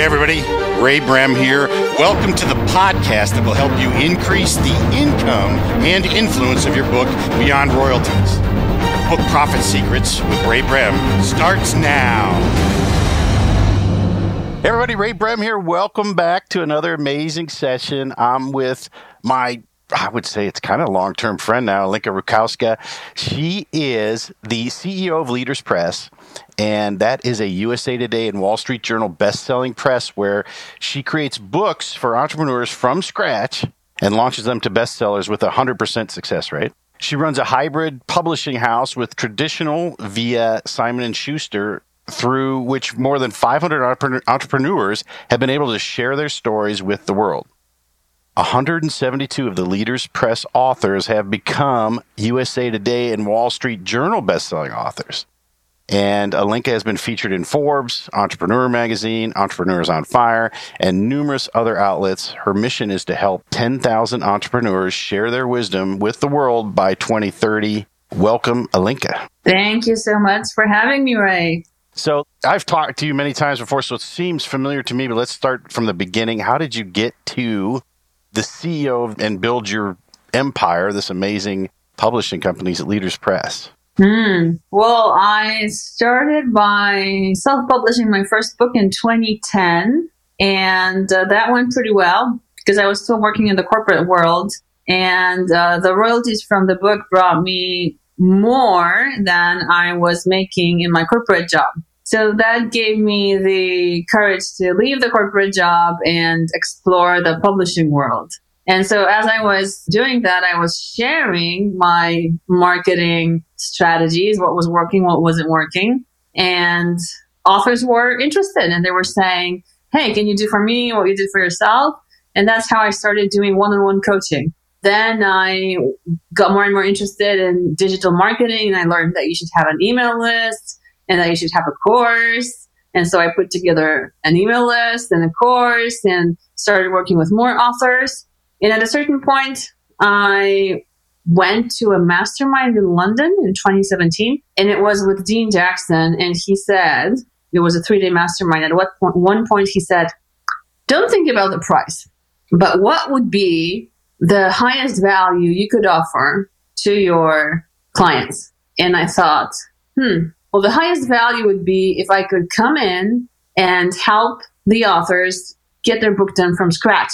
Hey, everybody. Ray Brehm here. Welcome to the podcast that will help you increase the income and influence of your book beyond royalties. Book Profit Secrets with Ray Brehm starts now. Hey, everybody. Ray Brehm here. Welcome back to another amazing session. I'm with my I would say it's kind of long term friend now, Alinka Rutkowska. She is the CEO of Leaders Press, and that is a USA Today and Wall Street Journal best selling press where she creates books for entrepreneurs from scratch and launches them to bestsellers with a 100% success rate. She runs a hybrid publishing house with traditional via Simon & Schuster through which more than 500 entrepreneurs have been able to share their stories with the world. 172 of the Leaders Press authors have become USA Today and Wall Street Journal best-selling authors. And Alinka has been featured in Forbes, Entrepreneur Magazine, Entrepreneurs on Fire, and numerous other outlets. Her mission is to help 10,000 entrepreneurs share their wisdom with the world by 2030. Welcome, Alinka. Thank you so much for having me, Ray. So, I've talked to you many times before, so it seems familiar to me, but let's start from the beginning. How did you get to the CEO and build your empire, this amazing publishing company, Leaders Press? Hmm. Well, I started by self publishing my first book in 2010, and uh, that went pretty well because I was still working in the corporate world. And uh, the royalties from the book brought me more than I was making in my corporate job. So that gave me the courage to leave the corporate job and explore the publishing world. And so as I was doing that, I was sharing my marketing strategies, what was working, what wasn't working. And authors were interested and they were saying, Hey, can you do for me what you did for yourself? And that's how I started doing one on one coaching. Then I got more and more interested in digital marketing and I learned that you should have an email list and that you should have a course. And so I put together an email list and a course and started working with more authors. And at a certain point, I went to a mastermind in London in 2017, and it was with Dean Jackson. And he said, it was a three day mastermind. At what point, one point, he said, Don't think about the price, but what would be the highest value you could offer to your clients? And I thought, hmm, well, the highest value would be if I could come in and help the authors get their book done from scratch.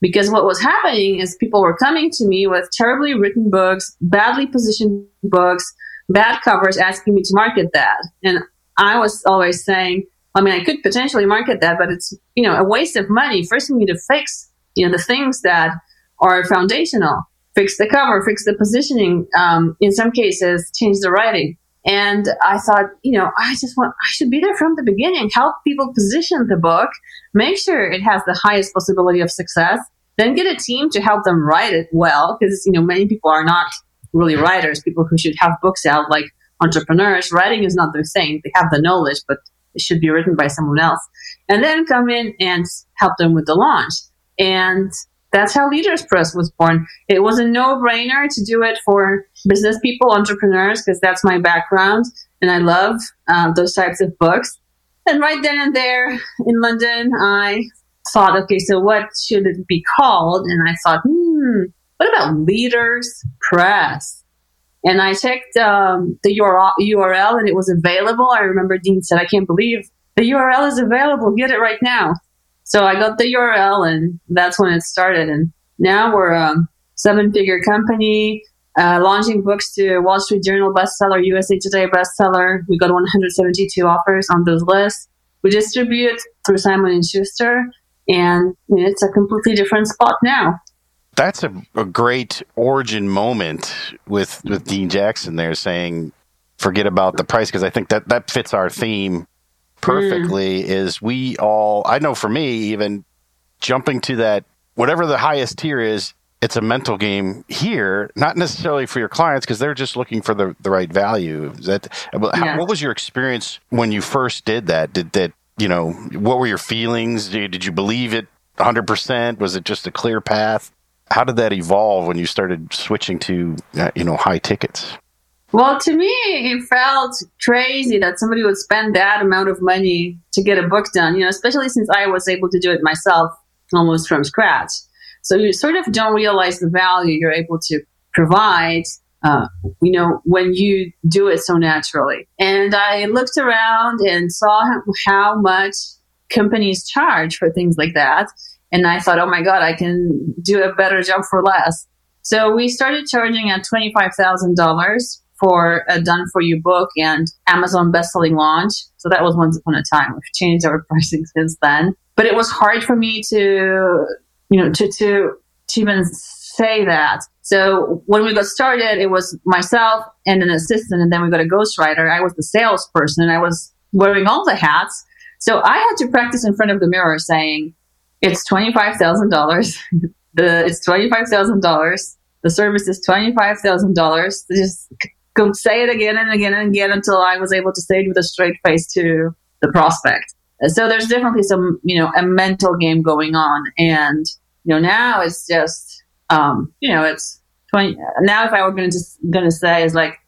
Because what was happening is people were coming to me with terribly written books, badly positioned books, bad covers, asking me to market that. And I was always saying, I mean, I could potentially market that, but it's, you know, a waste of money. First, we need to fix, you know, the things that are foundational. Fix the cover, fix the positioning. Um, in some cases, change the writing. And I thought, you know, I just want, I should be there from the beginning, help people position the book, make sure it has the highest possibility of success, then get a team to help them write it well. Because, you know, many people are not really writers, people who should have books out like entrepreneurs. Writing is not their thing. They have the knowledge, but it should be written by someone else. And then come in and help them with the launch. And that's how Leaders Press was born. It was a no brainer to do it for business people, entrepreneurs, because that's my background and I love uh, those types of books. And right then and there in London, I thought, okay, so what should it be called? And I thought, hmm, what about Leaders Press? And I checked um, the URL and it was available. I remember Dean said, I can't believe the URL is available. Get it right now. So I got the URL and that's when it started. And now we're a seven figure company, uh, launching books to Wall Street Journal bestseller, USA Today bestseller. We got 172 offers on those lists. We distribute through Simon and Schuster, and it's a completely different spot now. That's a, a great origin moment with with Dean Jackson there saying, "Forget about the price," because I think that that fits our theme perfectly mm. is we all I know for me even jumping to that whatever the highest tier is it's a mental game here not necessarily for your clients because they're just looking for the, the right value. Is that how, what was your experience when you first did that? Did that you know what were your feelings? Did, did you believe it 100% was it just a clear path? How did that evolve when you started switching to uh, you know high tickets Well, to me, it felt crazy that somebody would spend that amount of money to get a book done, you know, especially since I was able to do it myself almost from scratch. So you sort of don't realize the value you're able to provide, uh, you know, when you do it so naturally. And I looked around and saw how much companies charge for things like that. And I thought, oh my God, I can do a better job for less. So we started charging at $25,000 for a done for you book and Amazon bestselling launch. So that was once upon a time. We've changed our pricing since then. But it was hard for me to, you know, to, to, to even say that. So when we got started, it was myself and an assistant, and then we got a ghostwriter. I was the salesperson and I was wearing all the hats. So I had to practice in front of the mirror saying, it's $25,000. the, it's $25,000. The service is $25,000. Just say it again and again and again until I was able to say it with a straight face to the prospect. So there's definitely some, you know, a mental game going on. And, you know, now it's just, um, you know, it's 20. Now, if I were going to going to say is like,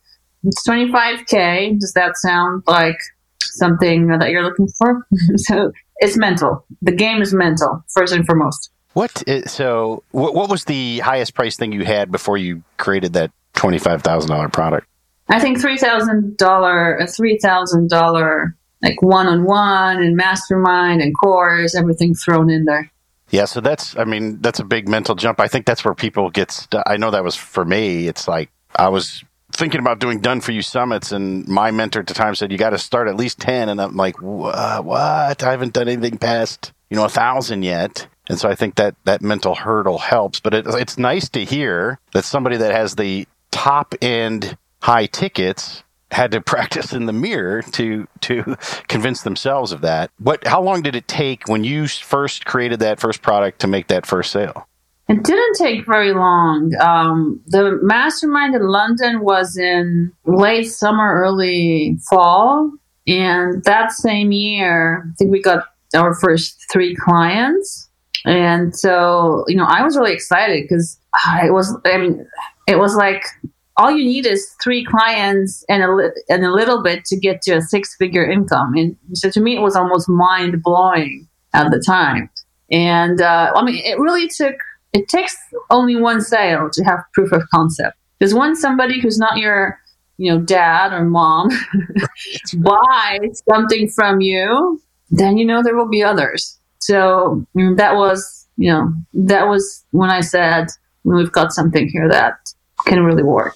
it's 25K. Does that sound like something that you're looking for? so it's mental. The game is mental, first and foremost. What is, so what, what was the highest price thing you had before you created that $25,000 product? I think three thousand dollar a three thousand dollar like one on one and mastermind and course, everything thrown in there. Yeah, so that's I mean that's a big mental jump. I think that's where people get. St- I know that was for me. It's like I was thinking about doing done for you summits, and my mentor at the time said you got to start at least ten, and I'm like, what? I haven't done anything past you know a thousand yet. And so I think that that mental hurdle helps. But it, it's nice to hear that somebody that has the top end high tickets had to practice in the mirror to to convince themselves of that. What how long did it take when you first created that first product to make that first sale? It didn't take very long. Um, the mastermind in London was in late summer, early fall, and that same year, I think we got our first three clients. And so, you know, I was really excited because it was, I mean, it was like all you need is three clients and a, li- and a little bit to get to a six figure income. And so to me, it was almost mind blowing at the time. And uh, I mean, it really took, it takes only one sale to have proof of concept. There's one somebody who's not your, you know, dad or mom buys something from you, then you know there will be others. So mm, that was, you know, that was when I said, we've got something here that can really work.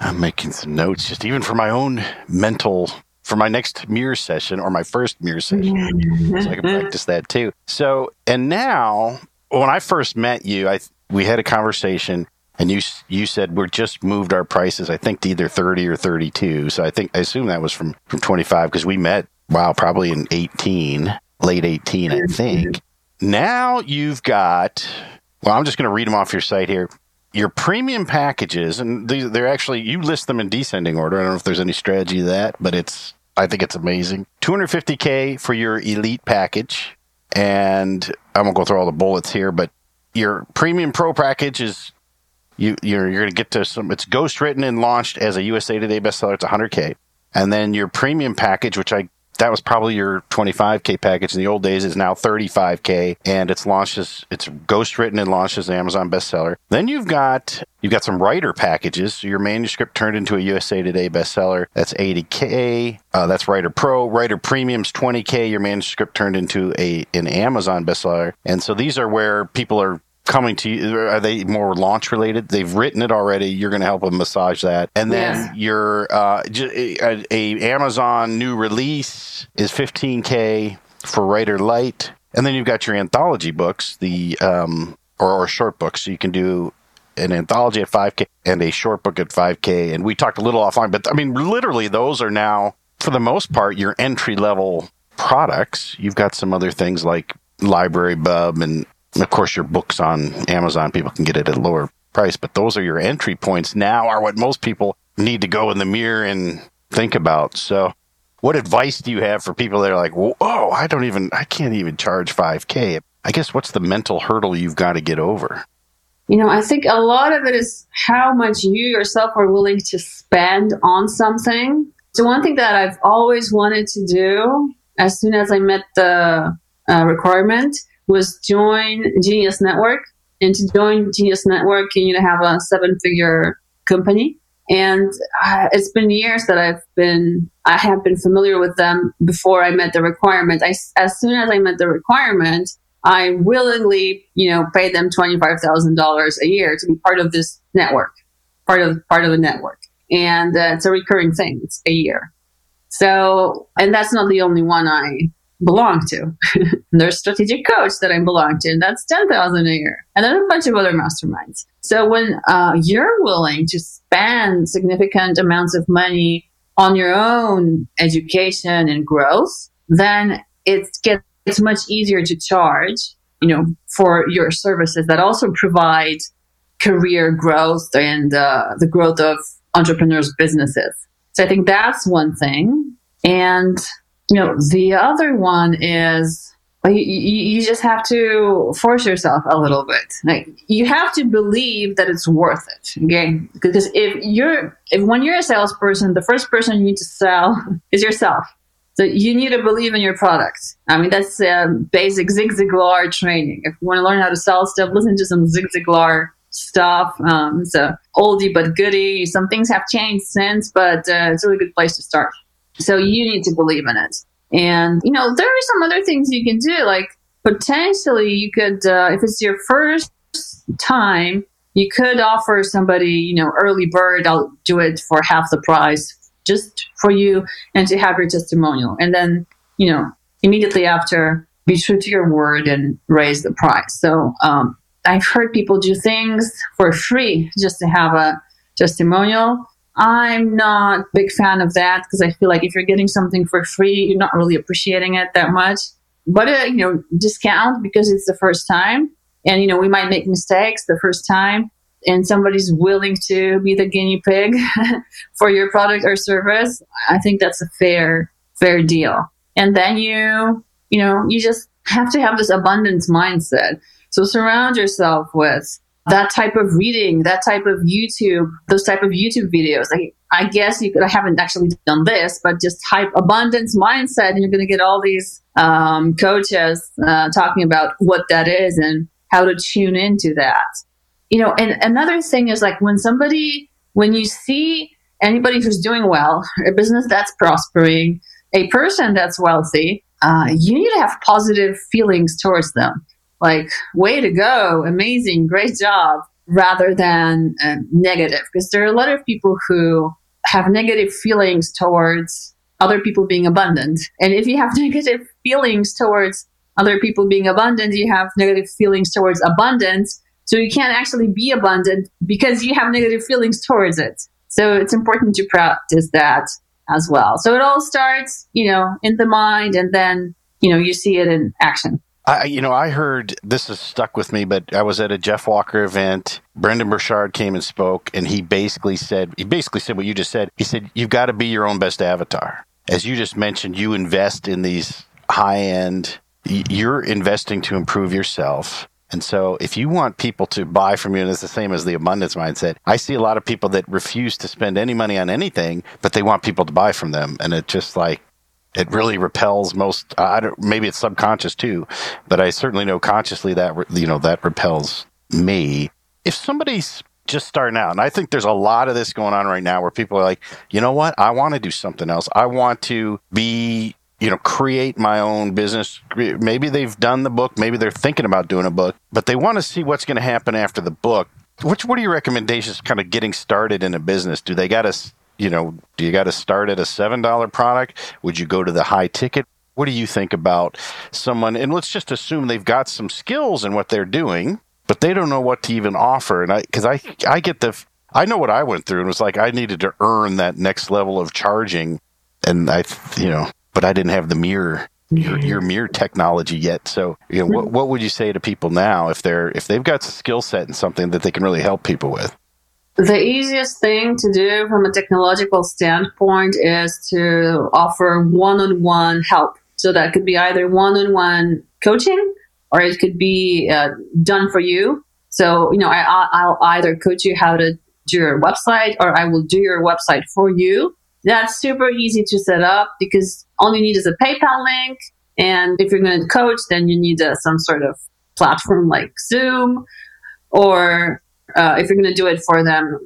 I'm making some notes just even for my own mental for my next mirror session or my first mirror session so I can mm-hmm. practice that too. So, and now when I first met you, I we had a conversation and you you said we're just moved our prices I think to either 30 or 32. So I think I assume that was from from 25 because we met wow probably in 18, late 18 I mm-hmm. think. Now you've got well I'm just going to read them off your site here your premium packages, and they're actually you list them in descending order. I don't know if there's any strategy to that, but it's I think it's amazing. 250k for your elite package, and I won't go through all the bullets here, but your premium pro package is you you're you're going to get to some. It's ghost written and launched as a USA Today bestseller. It's 100k, and then your premium package, which I that was probably your 25k package. In the old days is now 35k and it's launched as it's ghost written and launched as an amazon bestseller. Then you've got you've got some writer packages. So your manuscript turned into a usa today bestseller. That's 80k uh, that's writer pro. Writer premiums 20k your manuscript turned into a an amazon bestseller. And so these are where people are coming to you? Are they more launch related? They've written it already. You're going to help them massage that, and then yes. your uh, a, a, Amazon new release is 15k for Writer Light, and then you've got your anthology books, the um, or, or short books. So you can do an anthology at 5k and a short book at 5k. And we talked a little offline, but I mean, literally, those are now for the most part your entry level products. You've got some other things like Library Bub and of course, your books on Amazon, people can get it at a lower price, but those are your entry points now, are what most people need to go in the mirror and think about. So, what advice do you have for people that are like, "Oh, I don't even, I can't even charge 5K"? I guess what's the mental hurdle you've got to get over? You know, I think a lot of it is how much you yourself are willing to spend on something. So one thing that I've always wanted to do as soon as I met the uh, requirement was join Genius Network. And to join Genius Network, you need to have a seven figure company. And uh, it's been years that I've been, I have been familiar with them before I met the requirement. I, as soon as I met the requirement, I willingly, you know, paid them $25,000 a year to be part of this network, part of, part of the network. And uh, it's a recurring thing. It's a year. So, and that's not the only one I belong to. There's strategic coach that I belong to, and that's 10,000 a year. And then a bunch of other masterminds. So when uh, you're willing to spend significant amounts of money on your own education and growth, then it gets it's much easier to charge, you know, for your services that also provide career growth and uh, the growth of entrepreneurs' businesses. So I think that's one thing. And you know, the other one is you, you just have to force yourself a little bit. Like you have to believe that it's worth it. Okay, because if you're if when you're a salesperson, the first person you need to sell is yourself. So you need to believe in your product. I mean, that's basic Zig Ziglar training. If you want to learn how to sell stuff, listen to some Zig Ziglar stuff. Um, it's a oldie but goodie. Some things have changed since, but uh, it's a really good place to start. So you need to believe in it. And, you know, there are some other things you can do. Like potentially you could, uh, if it's your first time, you could offer somebody, you know, early bird, I'll do it for half the price just for you and to have your testimonial. And then, you know, immediately after, be true to your word and raise the price. So, um, I've heard people do things for free just to have a testimonial. I'm not a big fan of that because I feel like if you're getting something for free, you're not really appreciating it that much. But, uh, you know, discount because it's the first time. And, you know, we might make mistakes the first time and somebody's willing to be the guinea pig for your product or service. I think that's a fair, fair deal. And then you, you know, you just have to have this abundance mindset. So surround yourself with that type of reading, that type of YouTube, those type of YouTube videos. Like, I guess you could, I haven't actually done this, but just type abundance mindset and you're going to get all these um, coaches uh, talking about what that is and how to tune into that. You know, and another thing is like when somebody, when you see anybody who's doing well, a business that's prospering, a person that's wealthy, uh, you need to have positive feelings towards them like, way to go, amazing, great job, rather than um, negative. Because there are a lot of people who have negative feelings towards other people being abundant. And if you have negative feelings towards other people being abundant, you have negative feelings towards abundance. So you can't actually be abundant because you have negative feelings towards it. So it's important to practice that as well. So it all starts, you know, in the mind and then, you know, you see it in action. I, you know, I heard this has stuck with me, but I was at a Jeff Walker event. Brendon Burchard came and spoke, and he basically said, he basically said what you just said. He said, you've got to be your own best avatar. As you just mentioned, you invest in these high end, you're investing to improve yourself. And so if you want people to buy from you, and it's the same as the abundance mindset, I see a lot of people that refuse to spend any money on anything, but they want people to buy from them. And it's just like, it really repels most. I don't. Maybe it's subconscious too, but I certainly know consciously that you know that repels me. If somebody's just starting out, and I think there's a lot of this going on right now where people are like, you know what, I want to do something else. I want to be you know, create my own business. Maybe they've done the book, maybe they're thinking about doing a book, but they want to see what's going to happen after the book. Which what are your recommendations kind of getting started in a business? Do they got to you know, do you got to start at a $7 product? Would you go to the high ticket? What do you think about someone? And let's just assume they've got some skills in what they're doing, but they don't know what to even offer. And I, because I, I get the, I know what I went through and was like, I needed to earn that next level of charging. And I, you know, but I didn't have the mirror your, your mirror technology yet. So, you know, what, what would you say to people now if they're if they've got a skill set and something that they can really help people with? The easiest thing to do from a technological standpoint is to offer one on one help. So that could be either one on one coaching or it could be uh, done for you. So, you know, I, I'll either coach you how to do your website or I will do your website for you. That's super easy to set up because all you need is a PayPal link. And if you're going to coach, then you need uh, some sort of platform like Zoom. Or uh, if you're going to do it for them,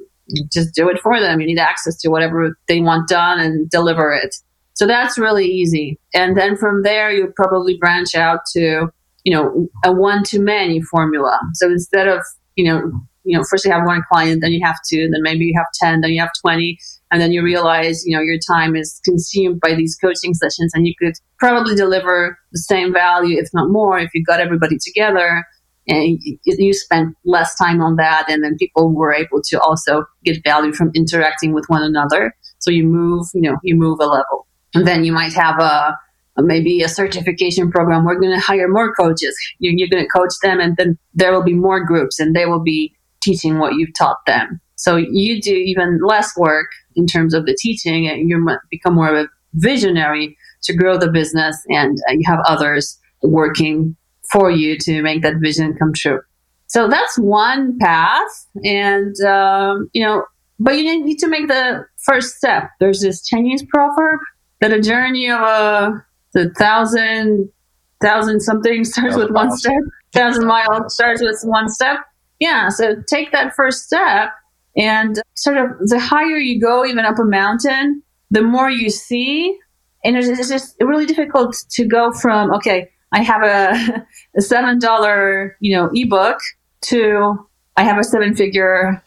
just do it for them. You need access to whatever they want done and deliver it. So that's really easy. And then from there, you probably branch out to, you know, a one to many formula. So instead of, you know, you know, first you have one client, then you have two, then maybe you have 10, then you have 20. And then you realize, you know, your time is consumed by these coaching sessions and you could probably deliver the same value, if not more, if you got everybody together and you spend less time on that. And then people were able to also get value from interacting with one another. So you move, you know, you move a level. And then you might have a, maybe a certification program. We're going to hire more coaches. You're, you're going to coach them, and then there will be more groups, and they will be teaching what you've taught them. So you do even less work in terms of the teaching, and you become more of a visionary to grow the business, and uh, you have others working for you to make that vision come true. So that's one path, and um, you know, but you need to make the first step. There's this Chinese proverb that a journey of a the thousand thousand something starts thousand with one step. Thousand miles starts with one step. Yeah, so take that first step and sort of the higher you go, even up a mountain, the more you see. And it's just really difficult to go from, okay, I have a, a seven dollar, you know, ebook to I have a seven figure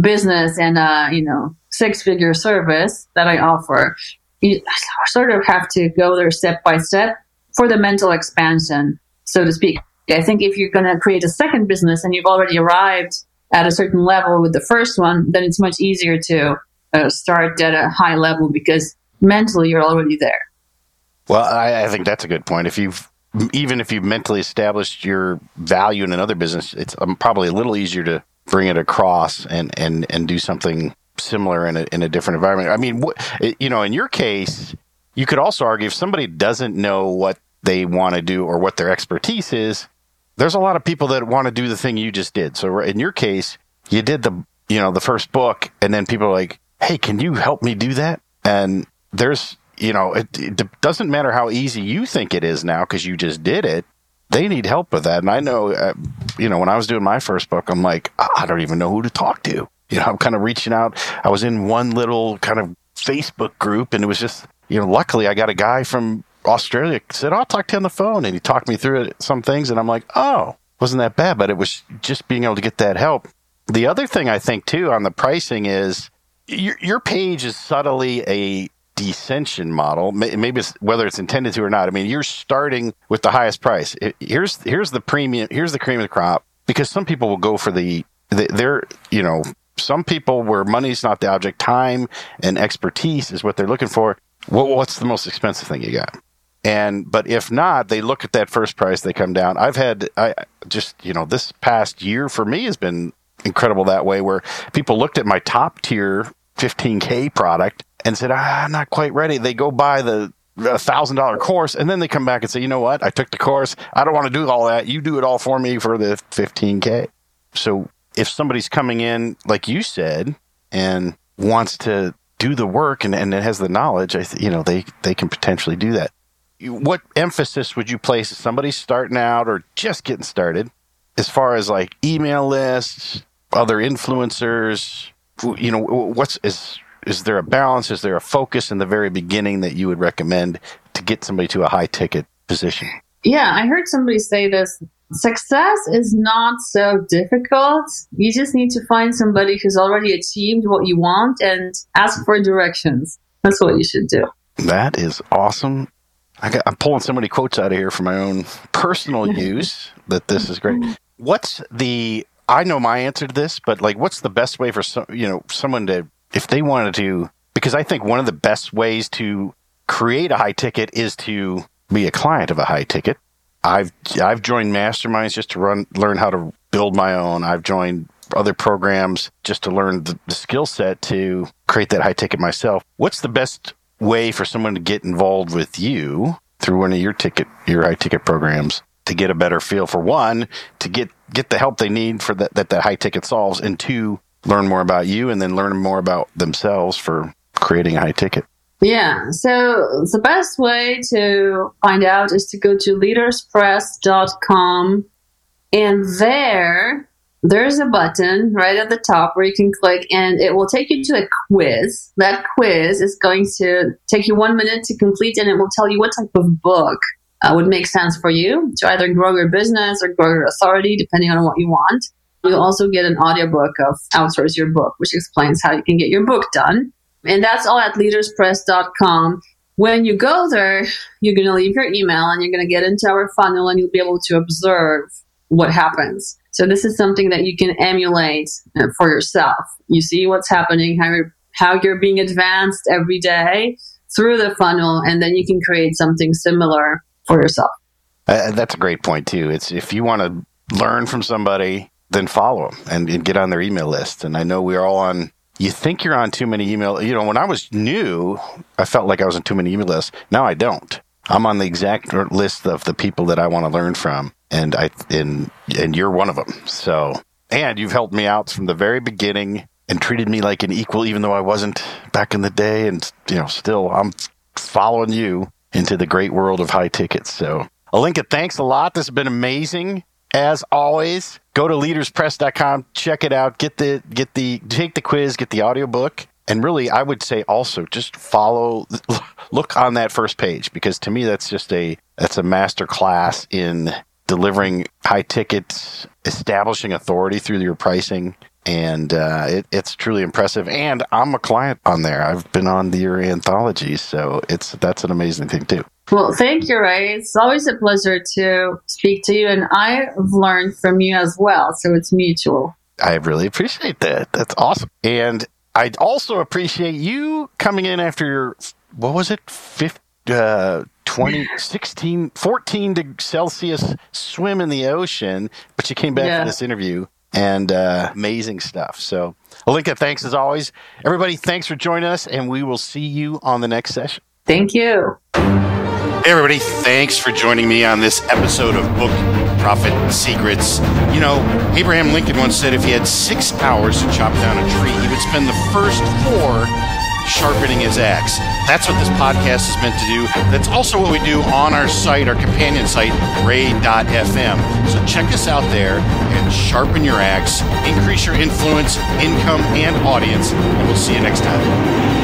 business and a, you know, six figure service that I offer you sort of have to go there step by step for the mental expansion, so to speak. I think if you're going to create a second business and you've already arrived at a certain level with the first one, then it's much easier to uh, start at a high level because mentally you're already there. Well, I, I think that's a good point. If you've even if you've mentally established your value in another business, it's um, probably a little easier to bring it across and and and do something similar in a, in a different environment. I mean, you know, in your case, you could also argue if somebody doesn't know what they want to do or what their expertise is, there's a lot of people that want to do the thing you just did. So in your case, you did the, you know, the first book and then people are like, Hey, can you help me do that? And there's, you know, it, it doesn't matter how easy you think it is now because you just did it. They need help with that. And I know, uh, you know, when I was doing my first book, I'm like, I don't even know who to talk to you know, I'm kind of reaching out. I was in one little kind of Facebook group, and it was just, you know, luckily I got a guy from Australia said, "I'll talk to you on the phone," and he talked me through some things, and I'm like, "Oh, wasn't that bad?" But it was just being able to get that help. The other thing I think too on the pricing is your, your page is subtly a descension model. Maybe it's, whether it's intended to or not. I mean, you're starting with the highest price. Here's here's the premium. Here's the cream of the crop because some people will go for the they're you know some people where money's not the object, time and expertise is what they're looking for. What, what's the most expensive thing you got? And but if not, they look at that first price, they come down. I've had I just you know this past year for me has been incredible that way, where people looked at my top tier 15k product and said, ah, "I'm not quite ready." They go buy the thousand dollar course and then they come back and say, "You know what? I took the course. I don't want to do all that. You do it all for me for the 15k." So if somebody's coming in, like you said, and wants to do the work and, and has the knowledge, I th- you know, they, they can potentially do that. What emphasis would you place if somebody's starting out or just getting started as far as like email lists, other influencers? You know, what's is is there a balance? Is there a focus in the very beginning that you would recommend to get somebody to a high ticket position? Yeah, I heard somebody say this Success is not so difficult. You just need to find somebody who's already achieved what you want and ask for directions. That's what you should do. That is awesome. I am pulling so many quotes out of here for my own personal use that this is great. What's the, I know my answer to this, but like, what's the best way for some, you know, someone to, if they wanted to, because I think one of the best ways to create a high ticket is to be a client of a high ticket. I've I've joined masterminds just to run learn how to build my own. I've joined other programs just to learn the, the skill set to create that high ticket myself. What's the best way for someone to get involved with you through one of your ticket your high ticket programs? to get a better feel for one, to get get the help they need for that that, that high ticket solves, and two, learn more about you and then learn more about themselves for creating a high ticket. Yeah. So the best way to find out is to go to leaderspress.com and there there's a button right at the top where you can click and it will take you to a quiz. That quiz is going to take you one minute to complete and it will tell you what type of book uh, would make sense for you to either grow your business or grow your authority, depending on what you want. You'll also get an audiobook of Outsource Your Book, which explains how you can get your book done. And that's all at leaderspress.com. When you go there, you're going to leave your email and you're going to get into our funnel and you'll be able to observe what happens. So this is something that you can emulate uh, for yourself. You see what's happening, how you're, how you're being advanced every day through the funnel, and then you can create something similar for yourself. Uh, that's a great point too. It's if you want to learn from somebody, then follow them and, and get on their email list. And I know we're all on you think you're on too many email. You know, when I was new, I felt like I was on too many email lists. Now I don't. I'm on the exact list of the people that I want to learn from, and I and and you're one of them. So, and you've helped me out from the very beginning and treated me like an equal, even though I wasn't back in the day. And you know, still I'm following you into the great world of high tickets. So, Alinka, thanks a lot. This has been amazing as always, go to leaderspress.com, check it out, get the get the take the quiz, get the audiobook. And really, I would say also just follow, look on that first page because to me that's just a that's a master class in delivering high tickets, establishing authority through your pricing, and uh, it, it's truly impressive. And I'm a client on there. I've been on the, your anthology, so it's that's an amazing thing too. Well, thank you, Ray. It's always a pleasure to speak to you, and I've learned from you as well. So it's mutual. I really appreciate that. That's awesome. And I also appreciate you coming in after your, what was it, 50, uh, 20, 16, 14 Celsius swim in the ocean, but you came back yeah. for this interview and uh, amazing stuff. So, Alinka, thanks as always. Everybody, thanks for joining us, and we will see you on the next session. Thank you. Hey, everybody, thanks for joining me on this episode of Book Profit Secrets. You know, Abraham Lincoln once said if he had six hours to chop down a tree, he would spend the first four sharpening his axe. That's what this podcast is meant to do. That's also what we do on our site, our companion site, ray.fm. So check us out there and sharpen your axe, increase your influence, income, and audience, and we'll see you next time.